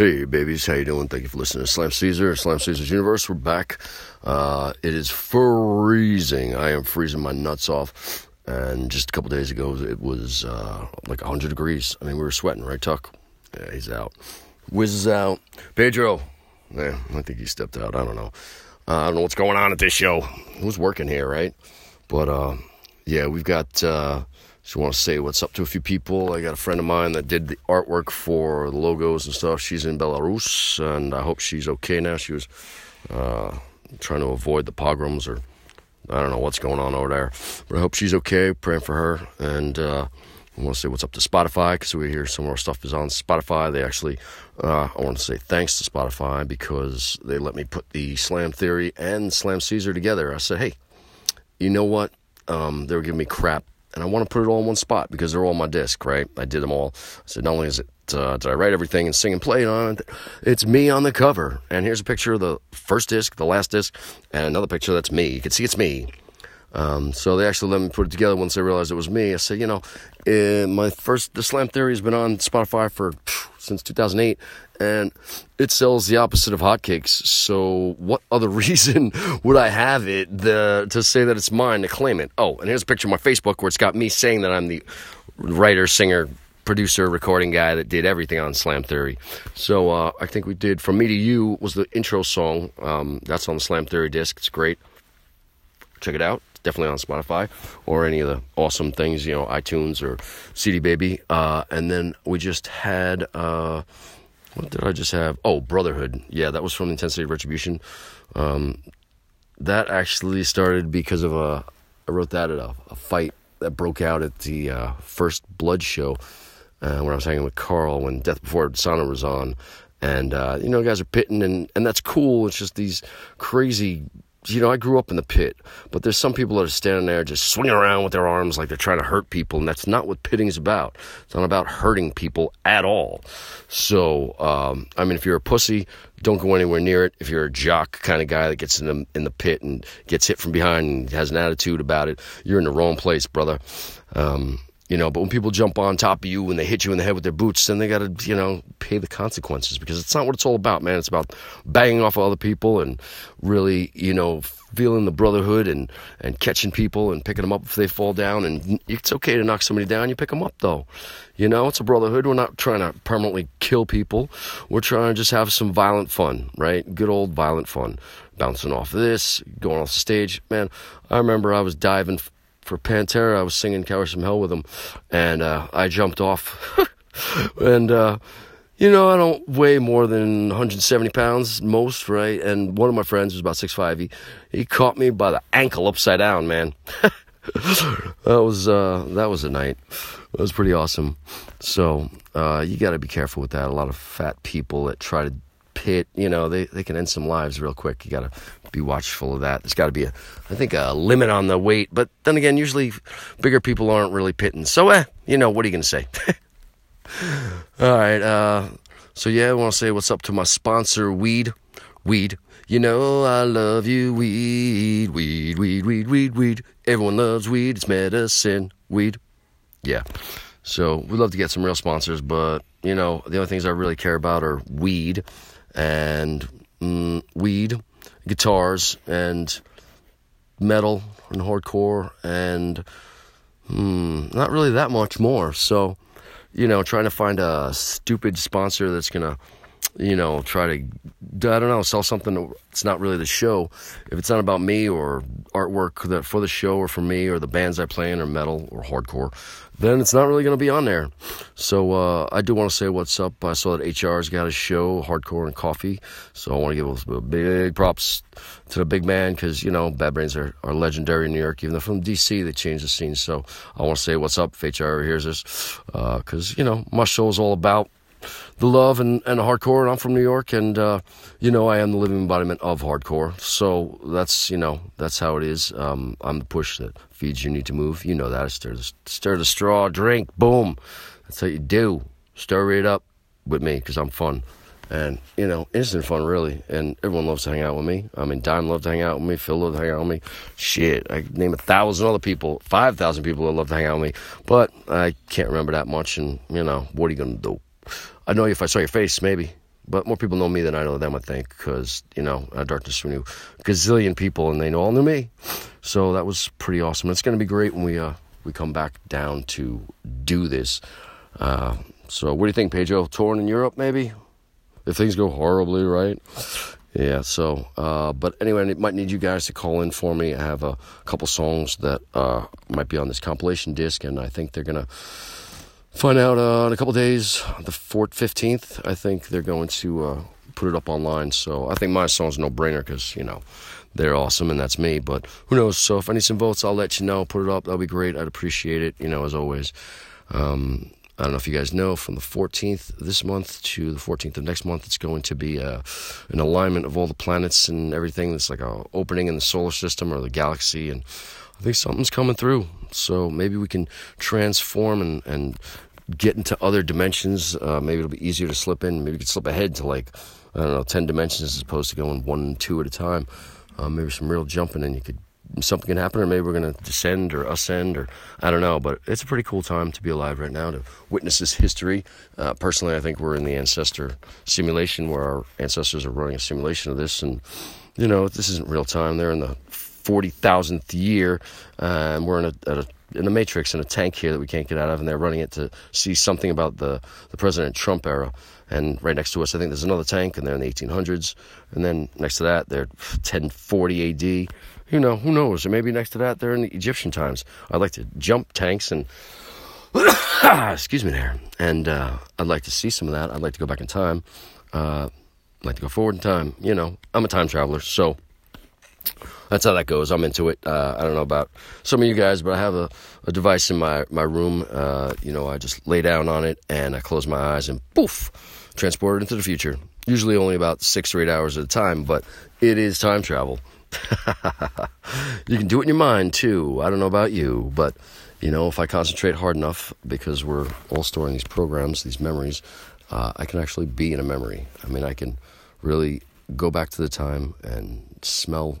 Hey babies, how you doing? Thank you for listening to Slam Caesar, Slam Caesar's Universe. We're back. Uh, it is freezing. I am freezing my nuts off. And just a couple days ago, it was uh, like 100 degrees. I mean, we were sweating, right, Tuck? Yeah, he's out. Wiz is out. Pedro, yeah, I think he stepped out. I don't know. Uh, I don't know what's going on at this show. Who's working here, right? But uh, yeah, we've got. Just want to say what's up to a few people. I got a friend of mine that did the artwork for the logos and stuff. She's in Belarus, and I hope she's okay now. She was uh, trying to avoid the pogroms, or I don't know what's going on over there. But I hope she's okay. Praying for her. And uh, I want to say what's up to Spotify because we hear some more stuff is on Spotify. They actually, uh, I want to say thanks to Spotify because they let me put the Slam Theory and Slam Caesar together. I said, hey, you know what? Um, they were giving me crap and I want to put it all in one spot because they're all on my disc, right? I did them all. Said, not only is it uh, did I write everything and sing and play on it, it's me on the cover. And here's a picture of the first disc, the last disc, and another picture that's me. You can see it's me. Um, so they actually let me put it together once they realized it was me. I said, you know, uh, my first the Slam Theory has been on Spotify for since 2008, and it sells the opposite of hotcakes. So what other reason would I have it the, to say that it's mine to claim it? Oh, and here's a picture of my Facebook where it's got me saying that I'm the writer, singer, producer, recording guy that did everything on Slam Theory. So uh, I think we did "From Me to You" was the intro song. Um, that's on the Slam Theory disc. It's great. Check it out definitely on Spotify or any of the awesome things, you know, iTunes or CD Baby. Uh, and then we just had, uh, what did I just have? Oh, Brotherhood. Yeah, that was from Intensity of Retribution. Um, that actually started because of a, I wrote that at a, a fight that broke out at the uh, first Blood show uh, when I was hanging with Carl when Death Before Dishonor was on. And, uh, you know, guys are pitting, and, and that's cool. It's just these crazy you know, I grew up in the pit, but there's some people that are standing there just swinging around with their arms like they're trying to hurt people, and that's not what pitting's about. It's not about hurting people at all. So, um, I mean, if you're a pussy, don't go anywhere near it. If you're a jock kind of guy that gets in the in the pit and gets hit from behind and has an attitude about it, you're in the wrong place, brother. Um, you know, but when people jump on top of you and they hit you in the head with their boots, then they got to, you know, pay the consequences because it's not what it's all about, man. It's about banging off other people and really, you know, feeling the brotherhood and, and catching people and picking them up if they fall down. And it's okay to knock somebody down. You pick them up, though. You know, it's a brotherhood. We're not trying to permanently kill people. We're trying to just have some violent fun, right? Good old violent fun. Bouncing off of this, going off the stage. Man, I remember I was diving for Pantera. I was singing Cowboys from Hell with them, and uh, I jumped off. and, uh, you know, I don't weigh more than 170 pounds most, right? And one of my friends was about 6'5. He, he caught me by the ankle upside down, man. that was uh, that was a night. It was pretty awesome. So uh, you got to be careful with that. A lot of fat people that try to pit, you know, they, they can end some lives real quick. You got to be watchful of that. There's got to be, a, I think, a limit on the weight. But then again, usually bigger people aren't really pitting. So, eh, you know, what are you going to say? All right. Uh, so, yeah, I want to say what's up to my sponsor, Weed. Weed. You know I love you, weed, weed, weed, weed, weed, weed. Everyone loves weed. It's medicine, weed. Yeah. So we'd love to get some real sponsors, but you know the only things I really care about are weed and mm, weed, guitars, and metal and hardcore, and mm, not really that much more. So, you know, trying to find a stupid sponsor that's gonna, you know, try to, I don't know, sell something that's not really the show. If it's not about me or artwork that for the show or for me or the bands I play in or metal or hardcore, then it's not really going to be on there. So uh, I do want to say what's up. I saw that HR's got a show, Hardcore and Coffee. So I want to give a big props to the big man because, you know, Bad Brains are, are legendary in New York. Even though from DC, they changed the scene. So I want to say what's up if HR hears this because, uh, you know, my show is all about the love and, and hardcore. And I'm from New York, and uh, you know I am the living embodiment of hardcore. So that's you know that's how it is. Um, I'm the push that feeds you need to move. You know that. Stir the, stir the straw, drink, boom. That's how you do. Stir it up with me because I'm fun. And, you know, instant fun, really. And everyone loves to hang out with me. I mean, Dime loved to hang out with me. Phil loved to hang out with me. Shit, I name a thousand other people, 5,000 people that love to hang out with me. But I can't remember that much. And, you know, what are you to do? I know you if I saw your face, maybe. But more people know me than I know them, I think, because, you know, uh, Darkness knew gazillion people and they all knew me. So that was pretty awesome. It's going to be great when we, uh, we come back down to do this. Uh, so what do you think, Pedro? Touring in Europe, maybe? If things go horribly right? Yeah, so, uh, but anyway, I might need you guys to call in for me. I have a couple songs that uh, might be on this compilation disc, and I think they're going to find out uh, in a couple days, the 4th, 15th. I think they're going to uh, put it up online. So I think my song's no brainer because, you know, they're awesome and that's me. But who knows? So if I need some votes, I'll let you know. Put it up. That'll be great. I'd appreciate it, you know, as always. Um, I don't know if you guys know, from the 14th this month to the 14th of next month, it's going to be uh, an alignment of all the planets and everything. It's like a opening in the solar system or the galaxy, and I think something's coming through. So maybe we can transform and, and get into other dimensions. Uh, maybe it'll be easier to slip in. Maybe we could slip ahead to like, I don't know, 10 dimensions as opposed to going one two at a time. Uh, maybe some real jumping and you could something can happen, or maybe we're going to descend or ascend, or I don't know. But it's a pretty cool time to be alive right now to witness this history. Uh, personally, I think we're in the ancestor simulation where our ancestors are running a simulation of this, and you know this isn't real time. They're in the forty thousandth year, uh, and we're in a, a in a matrix in a tank here that we can't get out of, and they're running it to see something about the the President Trump era. And right next to us, I think there's another tank, and they're in the 1800s. And then next to that, they're 1040 AD you know, who knows? Or maybe next to that, they're in the Egyptian times. I'd like to jump tanks and, excuse me there. And uh, I'd like to see some of that. I'd like to go back in time. Uh, I'd like to go forward in time. You know, I'm a time traveler, so that's how that goes. I'm into it. Uh, I don't know about some of you guys, but I have a, a device in my, my room. Uh, you know, I just lay down on it and I close my eyes and poof, transported into the future. Usually only about six or eight hours at a time, but it is time travel. you can do it in your mind too. I don't know about you, but you know, if I concentrate hard enough, because we're all storing these programs, these memories, uh, I can actually be in a memory. I mean, I can really go back to the time and smell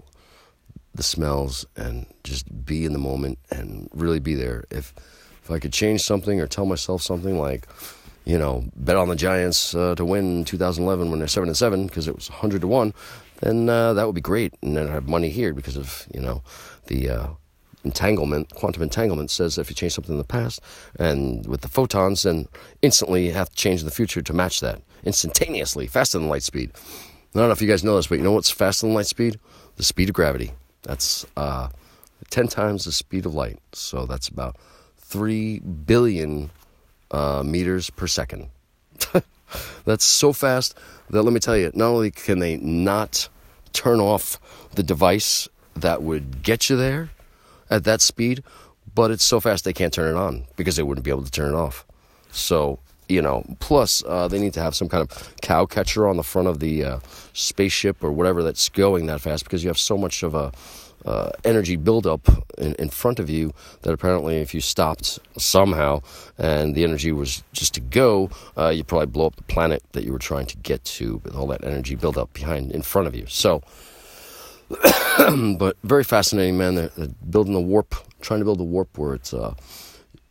the smells and just be in the moment and really be there. If if I could change something or tell myself something like, you know, bet on the Giants uh, to win 2011 when they're seven and seven because it was 100 to one, then uh, that would be great. And then I have money here because of, you know, the uh, entanglement, quantum entanglement says that if you change something in the past and with the photons, then instantly you have to change in the future to match that instantaneously, faster than light speed. I don't know if you guys know this, but you know what's faster than light speed? The speed of gravity. That's uh, 10 times the speed of light. So that's about 3 billion uh, meters per second. That's so fast that let me tell you, not only can they not turn off the device that would get you there at that speed, but it's so fast they can't turn it on because they wouldn't be able to turn it off. So, you know, plus uh, they need to have some kind of cow catcher on the front of the uh, spaceship or whatever that's going that fast because you have so much of a uh, energy buildup in, in front of you that apparently if you stopped somehow and the energy was just to go, uh, you'd probably blow up the planet that you were trying to get to with all that energy buildup behind in front of you. So, but very fascinating, man. They're, they're, building a warp, trying to build a warp where it's uh,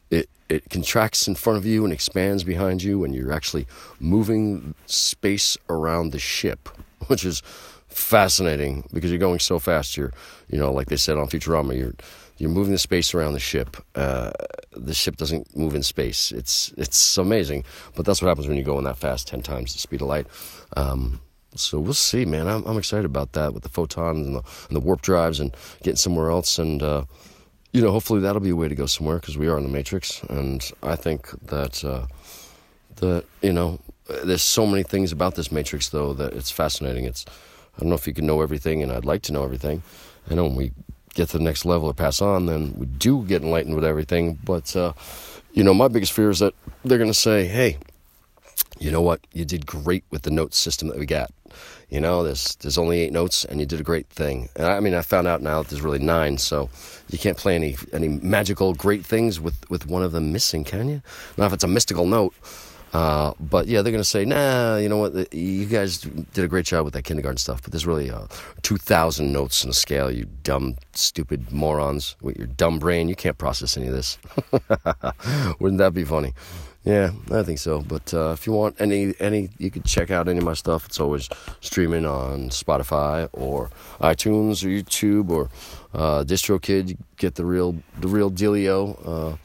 it it contracts in front of you and expands behind you, and you're actually moving space around the ship, which is fascinating because you're going so fast. You're, you know, like they said on Futurama, you're you're moving the space around the ship. Uh, the ship doesn't move in space. It's it's amazing, but that's what happens when you go in that fast, ten times the speed of light. Um, so we'll see, man. I'm, I'm excited about that with the photons and the, and the warp drives and getting somewhere else, and uh, you know, hopefully that'll be a way to go somewhere because we are in the matrix, and I think that uh, that you know, there's so many things about this matrix though that it's fascinating. It's I don't know if you can know everything, and I'd like to know everything. I know when we get to the next level or pass on, then we do get enlightened with everything. But, uh, you know, my biggest fear is that they're going to say, hey, you know what? You did great with the note system that we got. You know, there's there's only eight notes, and you did a great thing. And I mean, I found out now that there's really nine, so you can't play any any magical great things with with one of them missing, can you? Now, if it's a mystical note, uh, but yeah, they're going to say, nah, you know what? You guys did a great job with that kindergarten stuff, but there's really uh, 2,000 notes in a scale, you dumb, stupid morons with your dumb brain. You can't process any of this. Wouldn't that be funny? Yeah, I think so. But uh, if you want any any, you can check out any of my stuff. It's always streaming on Spotify or iTunes or YouTube or uh, DistroKid. You get the real the real dealio.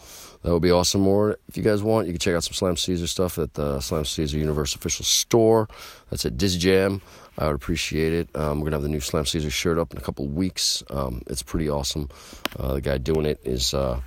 That would be awesome. Or if you guys want, you can check out some Slam Caesar stuff at the Slam Caesar Universe official store. That's at Jam. I would appreciate it. Um, we're gonna have the new Slam Caesar shirt up in a couple weeks. Um, it's pretty awesome. Uh, the guy doing it is uh,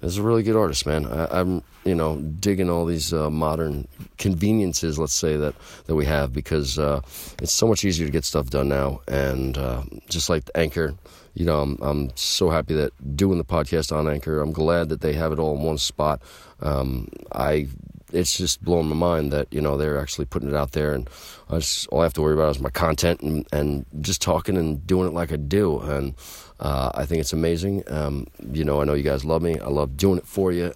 is a really good artist, man. I, am you know digging all these uh, modern conveniences, let's say that that we have because uh, it's so much easier to get stuff done now, and uh, just like the Anchor you know, I'm, I'm so happy that doing the podcast on Anchor, I'm glad that they have it all in one spot. Um, I, it's just blowing my mind that, you know, they're actually putting it out there and I just, all I have to worry about is my content and, and just talking and doing it like I do. And, uh, I think it's amazing. Um, you know, I know you guys love me. I love doing it for you.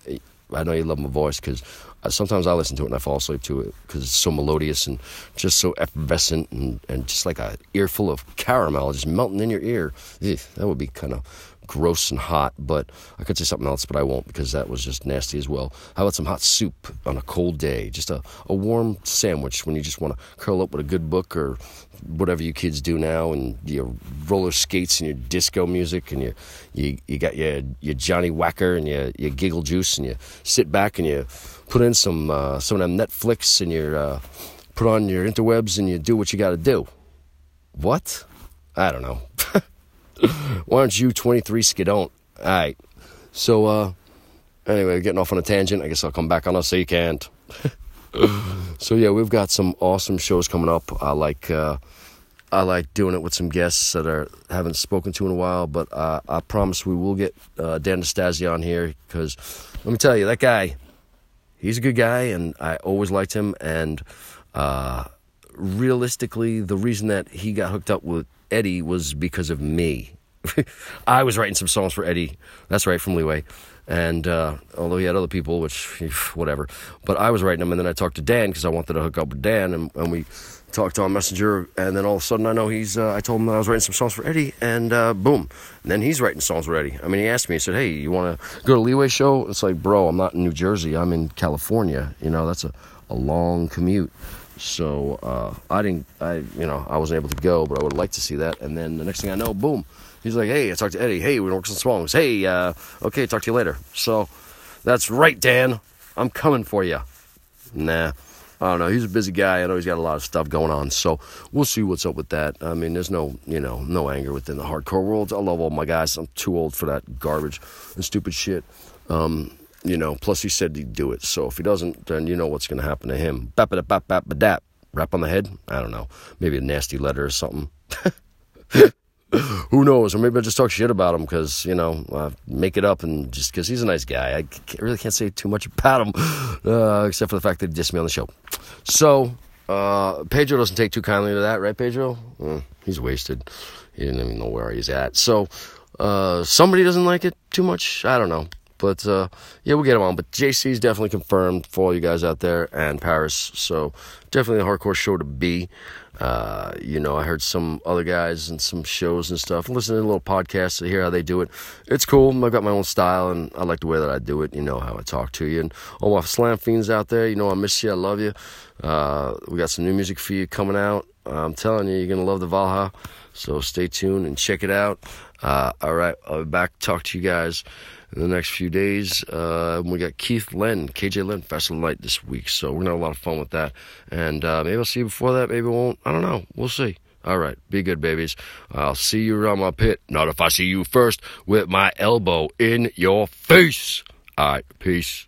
I know you love my voice because sometimes I listen to it and I fall asleep to it because it's so melodious and just so effervescent and, and just like a earful of caramel just melting in your ear. That would be kind of gross and hot, but I could say something else, but I won't because that was just nasty as well. How about some hot soup on a cold day? Just a, a warm sandwich when you just want to curl up with a good book or whatever you kids do now and your roller skates and your disco music and you you, you got your, your Johnnie Walker and your, your giggle juice and you sit back and you put in some uh, some of them Netflix and you uh, put on your interwebs and you do what you got to do. What? I don't know. Why aren't you 23 skidont? All right. So, uh, anyway, getting off on a tangent. I guess I'll come back on a you can't. so yeah, we've got some awesome shows coming up. I like uh, I like doing it with some guests that are haven't spoken to in a while. But uh, I promise we will get uh, Dan Nastasi on here because let me tell you, that guy, he's a good guy, and I always liked him. And uh, realistically, the reason that he got hooked up with Eddie was because of me. I was writing some songs for Eddie. That's right, from Leeway. And uh, although he had other people, which whatever, but I was writing them, and then I talked to Dan because I wanted to hook up with Dan, and, and, we talked on Messenger, and then all of a sudden I know he's. Uh, I told him that I was writing some songs for Eddie, and uh, boom, and then he's writing songs for Eddie. I mean, he asked me, he said, "Hey, you want to go to Leeway show?" It's like, bro, I'm not in New Jersey, I'm in California. You know, that's a, a long commute. So uh, I didn't, I you know, I wasn't able to go, but I would like to see that. And then the next thing I know, boom, he's like, "Hey, I talked to Eddie. Hey, we work some songs. Hey, uh, okay, talk to you later." So that's right, Dan. I'm coming for you. Nah. I don't know. He's a busy guy. I know he's got a lot of stuff going on. So we'll see what's up with that. I mean, there's no, you know, no anger within the hardcore world. I love all my guys. I'm too old for that garbage and stupid shit. Um, you know, plus he said he'd do it. So if he doesn't, then you know what's going to happen to him. Bap bap bap bap bap. Rap on the head? I don't know. Maybe a nasty letter or something. Who knows? Or maybe I'll just talk shit about him because, you know, make it up and just because he's a nice guy. I can't, really can't say too much about him uh, except for the fact that he dissed me on the show. So, uh, Pedro doesn't take too kindly to that, right, Pedro? Mm, he's wasted. He didn't even know where he's at. So, uh, somebody doesn't like it too much. I don't know. But uh, yeah, we'll get him on. But JC is definitely confirmed for all you guys out there and Paris. So definitely a hardcore show to be. Uh, you know, I heard some other guys and some shows and stuff. Listen to a little podcast to hear how they do it. It's cool. I've got my own style and I like the way that I do it. You know how I talk to you. And all my slam fiends out there, you know I miss you. I love you. Uh, we got some new music for you coming out. I'm telling you, you're gonna love the Valhalla. So stay tuned and check it out. Uh, all right, I'll be back. Talk to you guys in the next few days. Uh, we got Keith Len, KJ Len Festival Night this week, so we're gonna have a lot of fun with that. And uh, maybe I'll see you before that. Maybe I won't. I don't know. We'll see. All right, be good, babies. I'll see you around my pit. Not if I see you first with my elbow in your face. All right, peace.